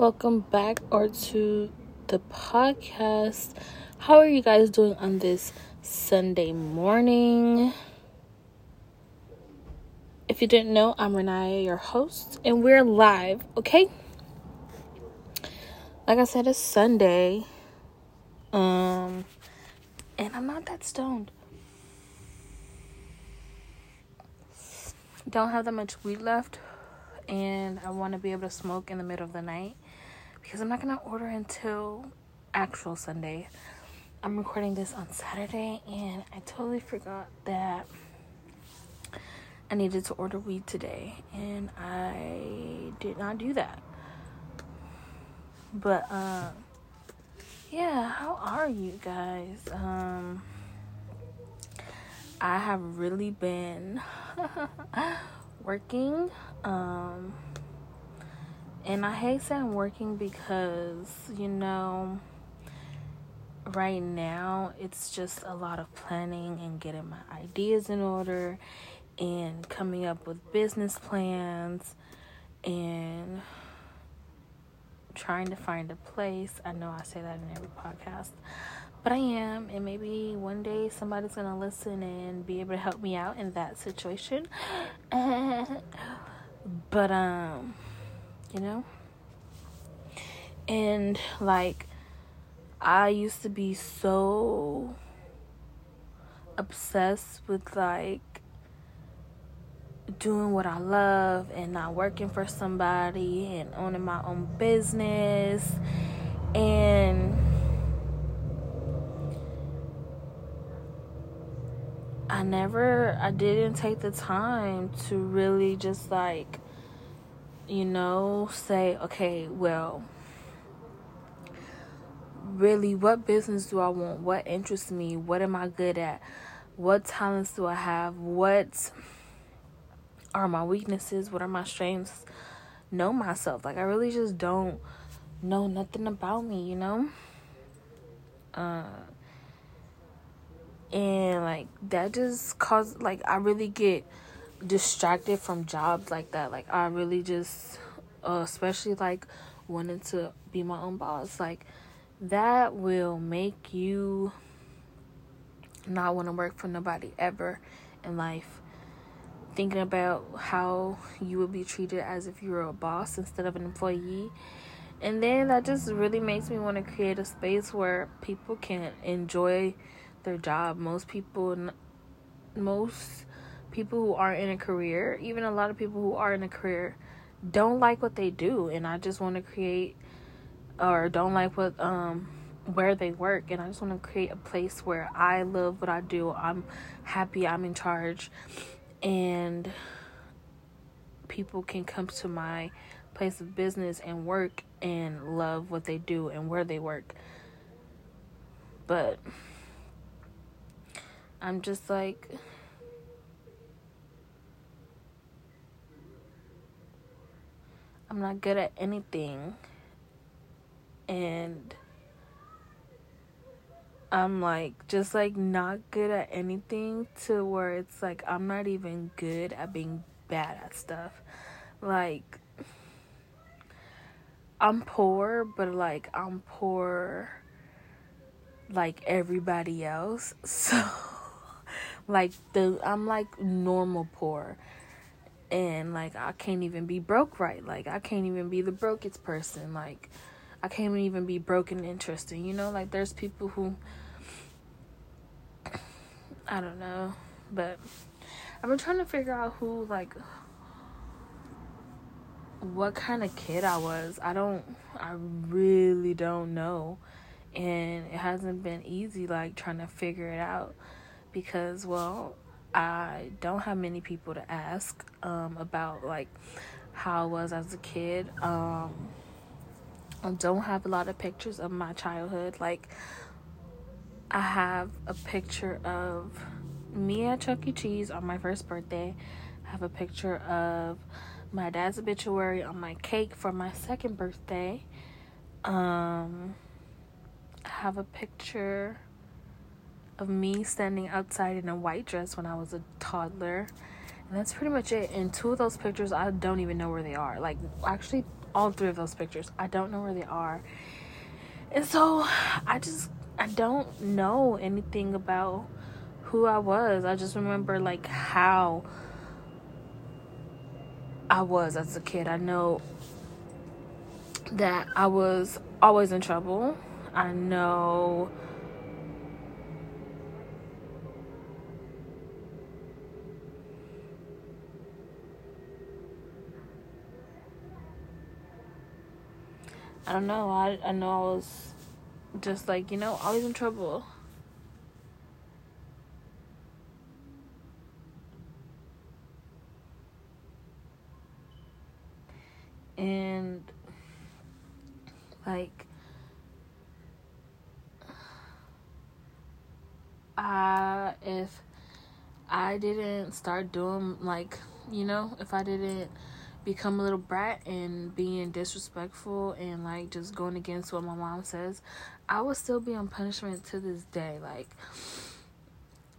Welcome back or to the podcast. How are you guys doing on this Sunday morning? If you didn't know, I'm Renaya, your host, and we're live, okay? Like I said, it's Sunday. Um and I'm not that stoned. Don't have that much weed left and I want to be able to smoke in the middle of the night because I'm not gonna order until actual Sunday. I'm recording this on Saturday, and I totally forgot that I needed to order weed today, and I did not do that. But uh, yeah, how are you guys? Um, I have really been working. Um, and I hate saying working because, you know, right now it's just a lot of planning and getting my ideas in order and coming up with business plans and trying to find a place. I know I say that in every podcast, but I am, and maybe one day somebody's gonna listen and be able to help me out in that situation. but um you know? And like, I used to be so obsessed with like doing what I love and not working for somebody and owning my own business and I never I didn't take the time to really just like you know, say, okay, well, really, what business do I want? What interests me? What am I good at? What talents do I have? What are my weaknesses? What are my strengths? Know myself. Like, I really just don't know nothing about me, you know? Uh, and like that just caused like I really get distracted from jobs like that. Like I really just, uh, especially like wanting to be my own boss. Like that will make you not want to work for nobody ever in life. Thinking about how you would be treated as if you were a boss instead of an employee. And then that just really makes me want to create a space where people can enjoy their job. Most people, most people who are in a career, even a lot of people who are in a career, don't like what they do, and I just want to create, or don't like what um where they work, and I just want to create a place where I love what I do. I'm happy. I'm in charge, and people can come to my place of business and work and love what they do and where they work. But I'm just like I'm not good at anything. And I'm like just like not good at anything to where it's like I'm not even good at being bad at stuff. Like I'm poor, but like I'm poor like everybody else. So like the I'm like normal poor and like I can't even be broke right. Like I can't even be the brokest person. Like I can't even be broken and interesting. You know, like there's people who I don't know, but I've been trying to figure out who like what kind of kid I was. I don't I really don't know. And it hasn't been easy like trying to figure it out because well, I don't have many people to ask um, about like how I was as a kid. Um, I don't have a lot of pictures of my childhood. Like I have a picture of me at Chuck E. Cheese on my first birthday. I have a picture of my dad's obituary on my cake for my second birthday. Um, I have a picture of me standing outside in a white dress when I was a toddler. And that's pretty much it. And two of those pictures, I don't even know where they are. Like, actually, all three of those pictures. I don't know where they are. And so I just I don't know anything about who I was. I just remember like how I was as a kid. I know that I was always in trouble. I know I don't know. I I know I was just like, you know, always in trouble. And like uh if I didn't start doing like, you know, if I didn't become a little brat and being disrespectful and like just going against what my mom says, I would still be on punishment to this day. Like,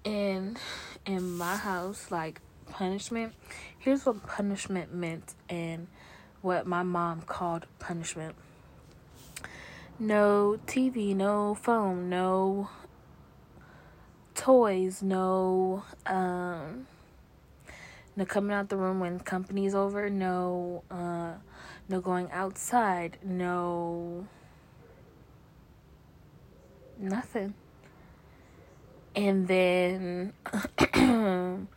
in in my house, like punishment. Here's what punishment meant and what my mom called punishment. No TV, no phone, no toys, no um no coming out the room when company's over, no uh no going outside, no nothing. And then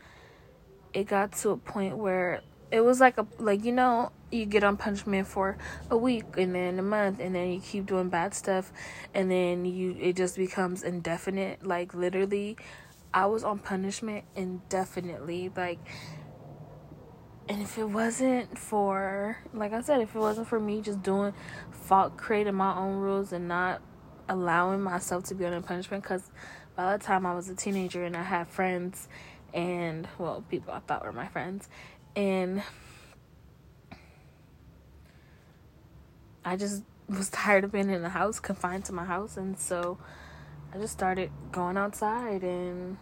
it got to a point where it was like a like you know you get on punishment for a week and then a month and then you keep doing bad stuff and then you it just becomes indefinite like literally I was on punishment indefinitely like and if it wasn't for like i said if it wasn't for me just doing fault creating my own rules and not allowing myself to be under punishment because by the time i was a teenager and i had friends and well people i thought were my friends and i just was tired of being in the house confined to my house. And so i just started going outside and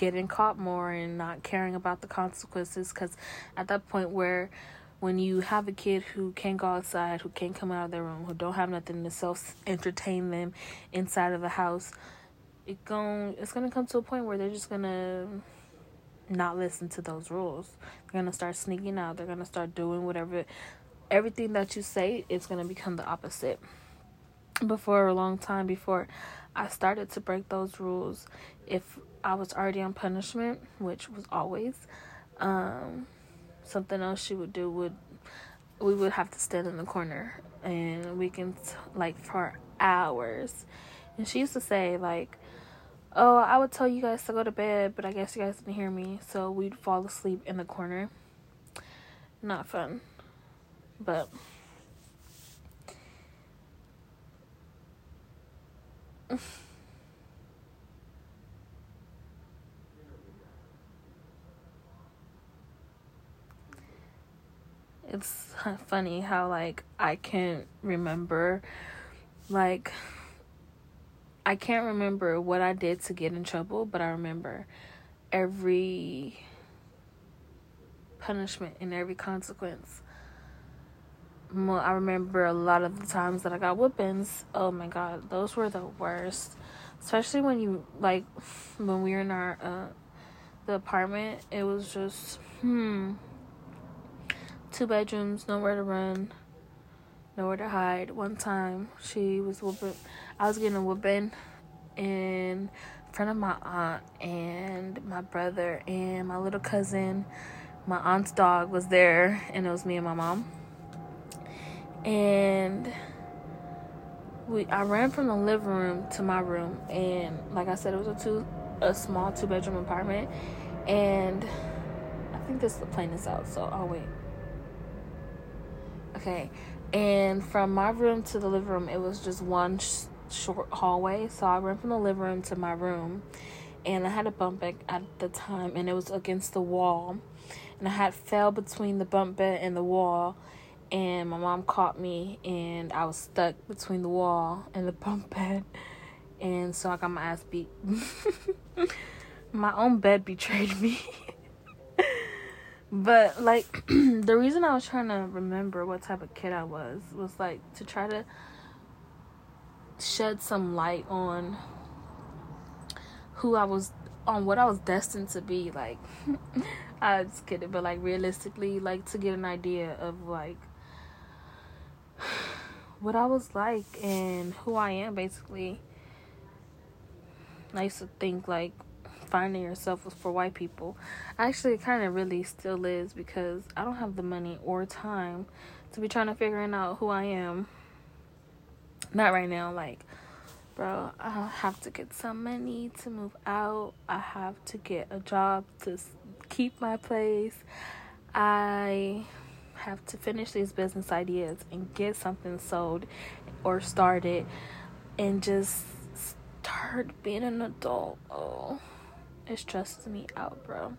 getting caught more and not caring about the consequences because at that point where when you have a kid who can't go outside who can't come out of their room who don't have nothing to self entertain them inside of the house it going it's gonna come to a point where they're just gonna not listen to those rules. They're gonna start sneaking out. They're gonna start doing whatever everything that you say is gonna become the opposite. Before a long time before I started to break those rules if I was already on punishment, which was always. Um, something else she would do would we would have to stand in the corner and we can like for hours. And she used to say like, "Oh, I would tell you guys to go to bed, but I guess you guys didn't hear me." So we'd fall asleep in the corner. Not fun. But it's funny how like I can't remember like I can't remember what I did to get in trouble, but I remember every punishment and every consequence. I remember a lot of the times that I got whoopings. Oh my god, those were the worst. Especially when you like when we were in our uh the apartment, it was just hmm two bedrooms, nowhere to run, nowhere to hide. One time she was whooping, I was getting a whooping in front of my aunt and my brother and my little cousin. My aunt's dog was there, and it was me and my mom. And we, I ran from the living room to my room, and like I said, it was a two, a small two bedroom apartment, and I think this is playing this out. So I'll wait. Okay. And from my room to the living room, it was just one sh- short hallway. So I went from the living room to my room. And I had a bump bed at the time, and it was against the wall. And I had fell between the bump bed and the wall. And my mom caught me, and I was stuck between the wall and the bump bed. And so I got my ass beat. my own bed betrayed me. but like the reason I was trying to remember what type of kid I was was like to try to shed some light on who I was on what I was destined to be like I just kidding but like realistically like to get an idea of like what I was like and who I am basically. I used to think like finding yourself was for white people. Actually, it kind of really still is because I don't have the money or time to be trying to figuring out who I am. Not right now. Like, bro, I have to get some money to move out. I have to get a job to keep my place. I have to finish these business ideas and get something sold or started and just start being an adult. Oh. It stresses me out, bro.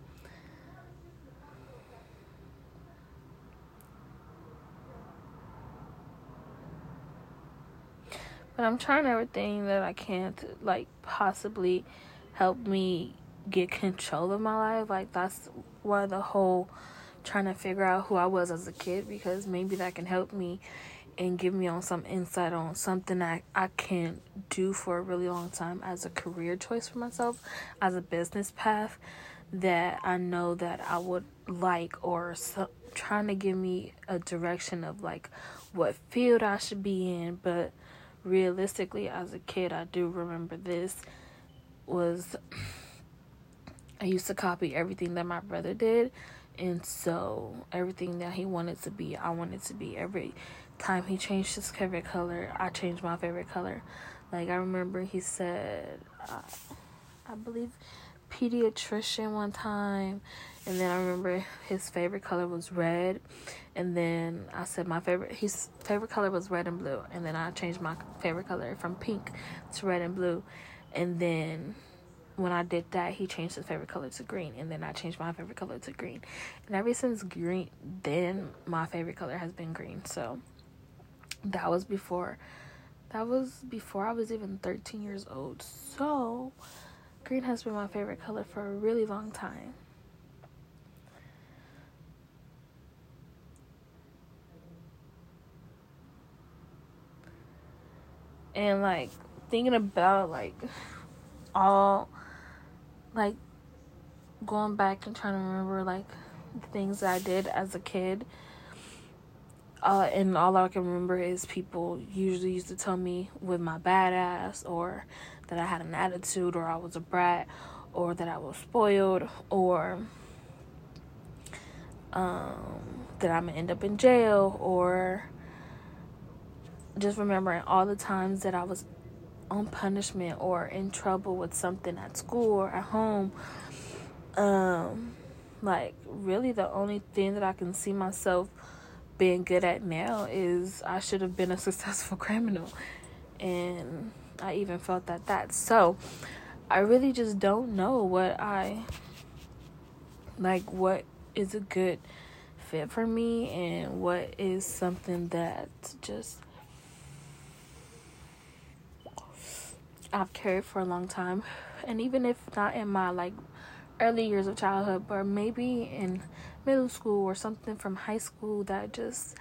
But I'm trying everything that I can to like possibly help me get control of my life. Like that's why the whole trying to figure out who I was as a kid because maybe that can help me and give me on some insight on something that I can do for a really long time as a career choice for myself, as a business path that I know that I would like or so, trying to give me a direction of like what field I should be in, but realistically as a kid I do remember this was I used to copy everything that my brother did and so everything that he wanted to be I wanted to be every time he changed his favorite color, I changed my favorite color. Like I remember he said, uh, I believe pediatrician one time, and then I remember his favorite color was red, and then I said my favorite his favorite color was red and blue, and then I changed my favorite color from pink to red and blue, and then when I did that, he changed his favorite color to green, and then I changed my favorite color to green. And ever since green, then my favorite color has been green. So that was before that was before I was even 13 years old. So, green has been my favorite color for a really long time. And like thinking about like all like going back and trying to remember like things that I did as a kid uh, and all I can remember is people usually used to tell me with my badass or that I had an attitude or I was a brat or that I was spoiled or um, that I'm gonna end up in jail or just remembering all the times that I was on punishment or in trouble with something at school or at home. Um, like really the only thing that I can see myself being good at now is I should have been a successful criminal. And I even felt that that. So I really just don't know what I like what is a good fit for me and what is something that just I've carried for a long time. And even if not in my like early years of childhood, but maybe in middle school or something from high school that just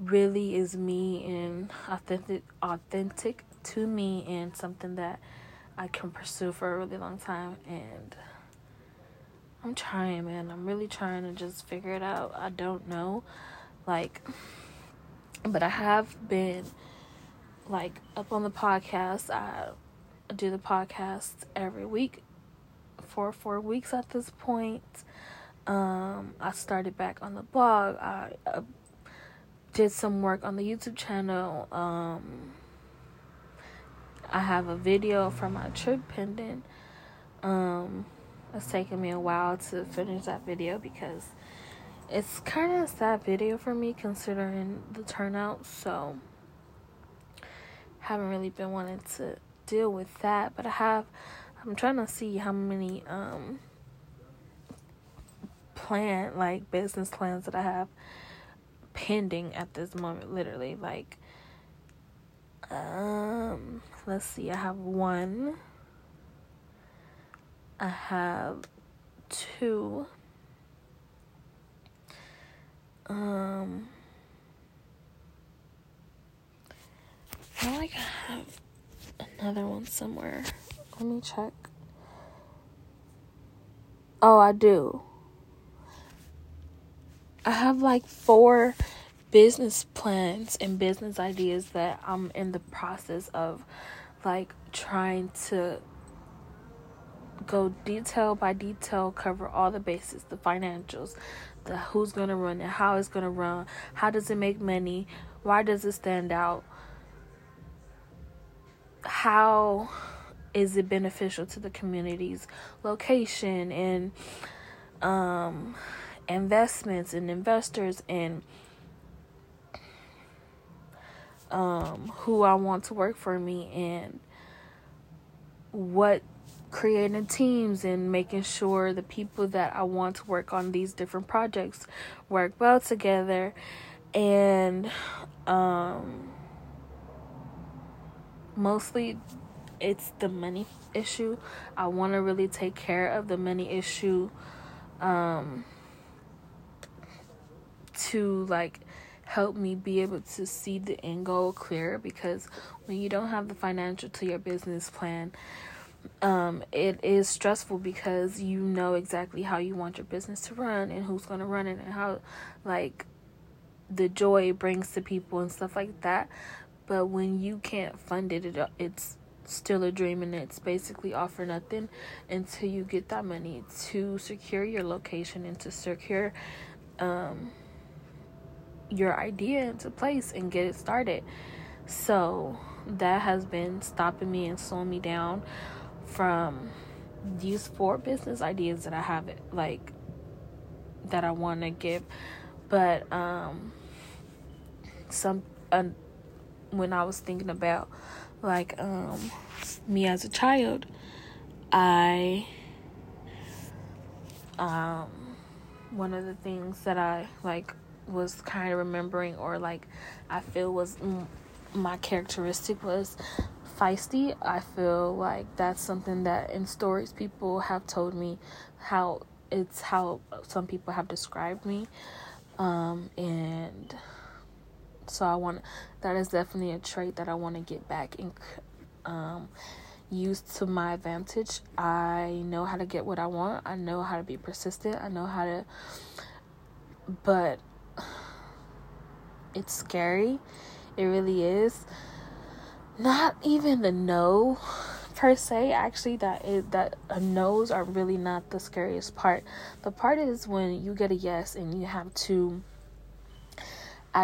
really is me and authentic authentic to me and something that I can pursue for a really long time. And I'm trying man. I'm really trying to just figure it out. I don't know. Like but I have been like up on the podcast I do the podcast every week for four weeks at this point um, I started back on the blog. I uh, did some work on the YouTube channel. Um, I have a video from my trip pending. Um, it's taken me a while to finish that video because it's kind of a sad video for me considering the turnout. So, haven't really been wanting to deal with that, but I have. I'm trying to see how many um plan like business plans that I have pending at this moment literally like um let's see I have one I have two Um, I feel like I have another one somewhere. Let me check. Oh, I do. I have like four business plans and business ideas that I'm in the process of like trying to go detail by detail, cover all the bases, the financials, the who's gonna run it, how it's gonna run, how does it make money, why does it stand out, how is it beneficial to the community's location and um investments and investors and um, who I want to work for me and what creating teams and making sure the people that I want to work on these different projects work well together and um, mostly it's the money issue. I want to really take care of the money issue um, to like help me be able to see the end goal clear because when you don't have the financial to your business plan um, it is stressful because you know exactly how you want your business to run and who's going to run it and how like the joy it brings to people and stuff like that but when you can't fund it, it it's still a dream and it's basically all for nothing until you get that money to secure your location and to secure um, your idea into place and get it started. So that has been stopping me and slowing me down from these four business ideas that I have like that I want to give. But um some uh, when I was thinking about like um me as a child, I um one of the things that I like was kind of remembering or like I feel was my characteristic was feisty. I feel like that's something that in stories people have told me how it's how some people have described me. Um, and so I want that is definitely a trait that I want to get back and um, use to my advantage. I know how to get what I want. I know how to be persistent. I know how to but it's scary. It really is. Not even the no per se actually that is that a no's are really not the scariest part the part is when you get a yes and you have to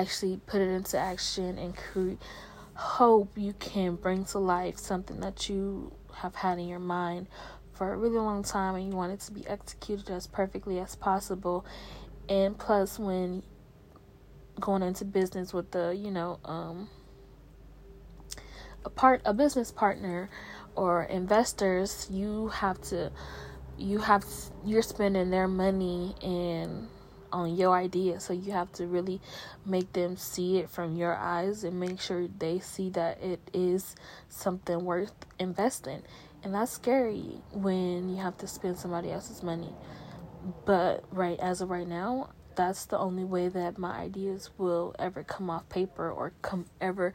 actually put it into action and create hope you can bring to life something that you have had in your mind for a really long time and you want it to be executed as perfectly as possible. And plus when going into business with the you know um a part a business partner or investors you have to you have you're spending their money and on your idea. So you have to really make them see it from your eyes and make sure they see that it is something worth investing. And that's scary when you have to spend somebody else's money. But right as of right now that's the only way that my ideas will ever come off paper or come ever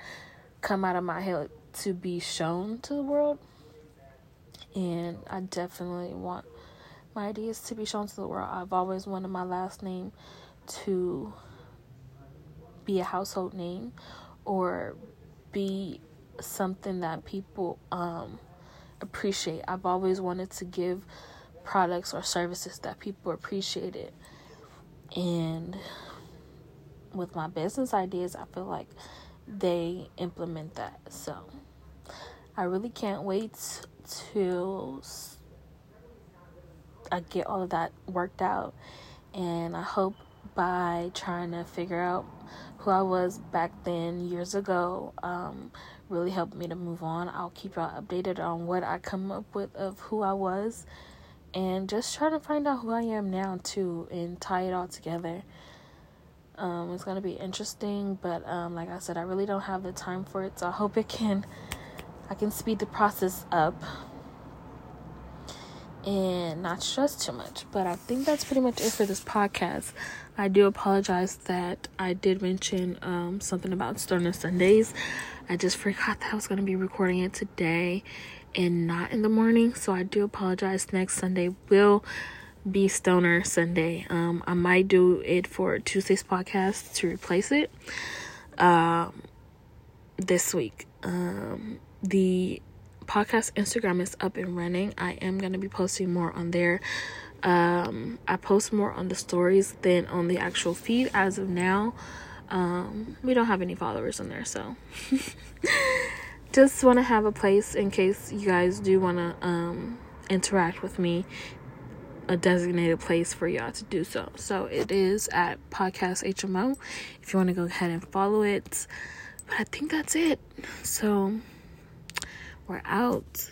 come out of my head to be shown to the world. And I definitely want my ideas to be shown to the world. I've always wanted my last name to be a household name or be something that people um, appreciate. I've always wanted to give products or services that people appreciated. And with my business ideas, I feel like they implement that. So I really can't wait till I get all of that worked out. And I hope by trying to figure out who I was back then years ago um, really helped me to move on. I'll keep y'all updated on what I come up with of who I was and just try to find out who I am now too and tie it all together. Um, it's gonna be interesting, but um, like I said, I really don't have the time for it, so I hope it can I can speed the process up. And not stress too much. But I think that's pretty much it for this podcast. I do apologize that I did mention um, something about Stoner Sundays. I just forgot that I was going to be recording it today and not in the morning. So I do apologize. Next Sunday will be Stoner Sunday. Um, I might do it for Tuesday's podcast to replace it um, this week. Um, the podcast Instagram is up and running. I am going to be posting more on there. Um, I post more on the stories than on the actual feed as of now. Um, we don't have any followers on there, so just want to have a place in case you guys do want to um, interact with me. A designated place for y'all to do so. So it is at Podcast HMO if you want to go ahead and follow it. But I think that's it. So we're out.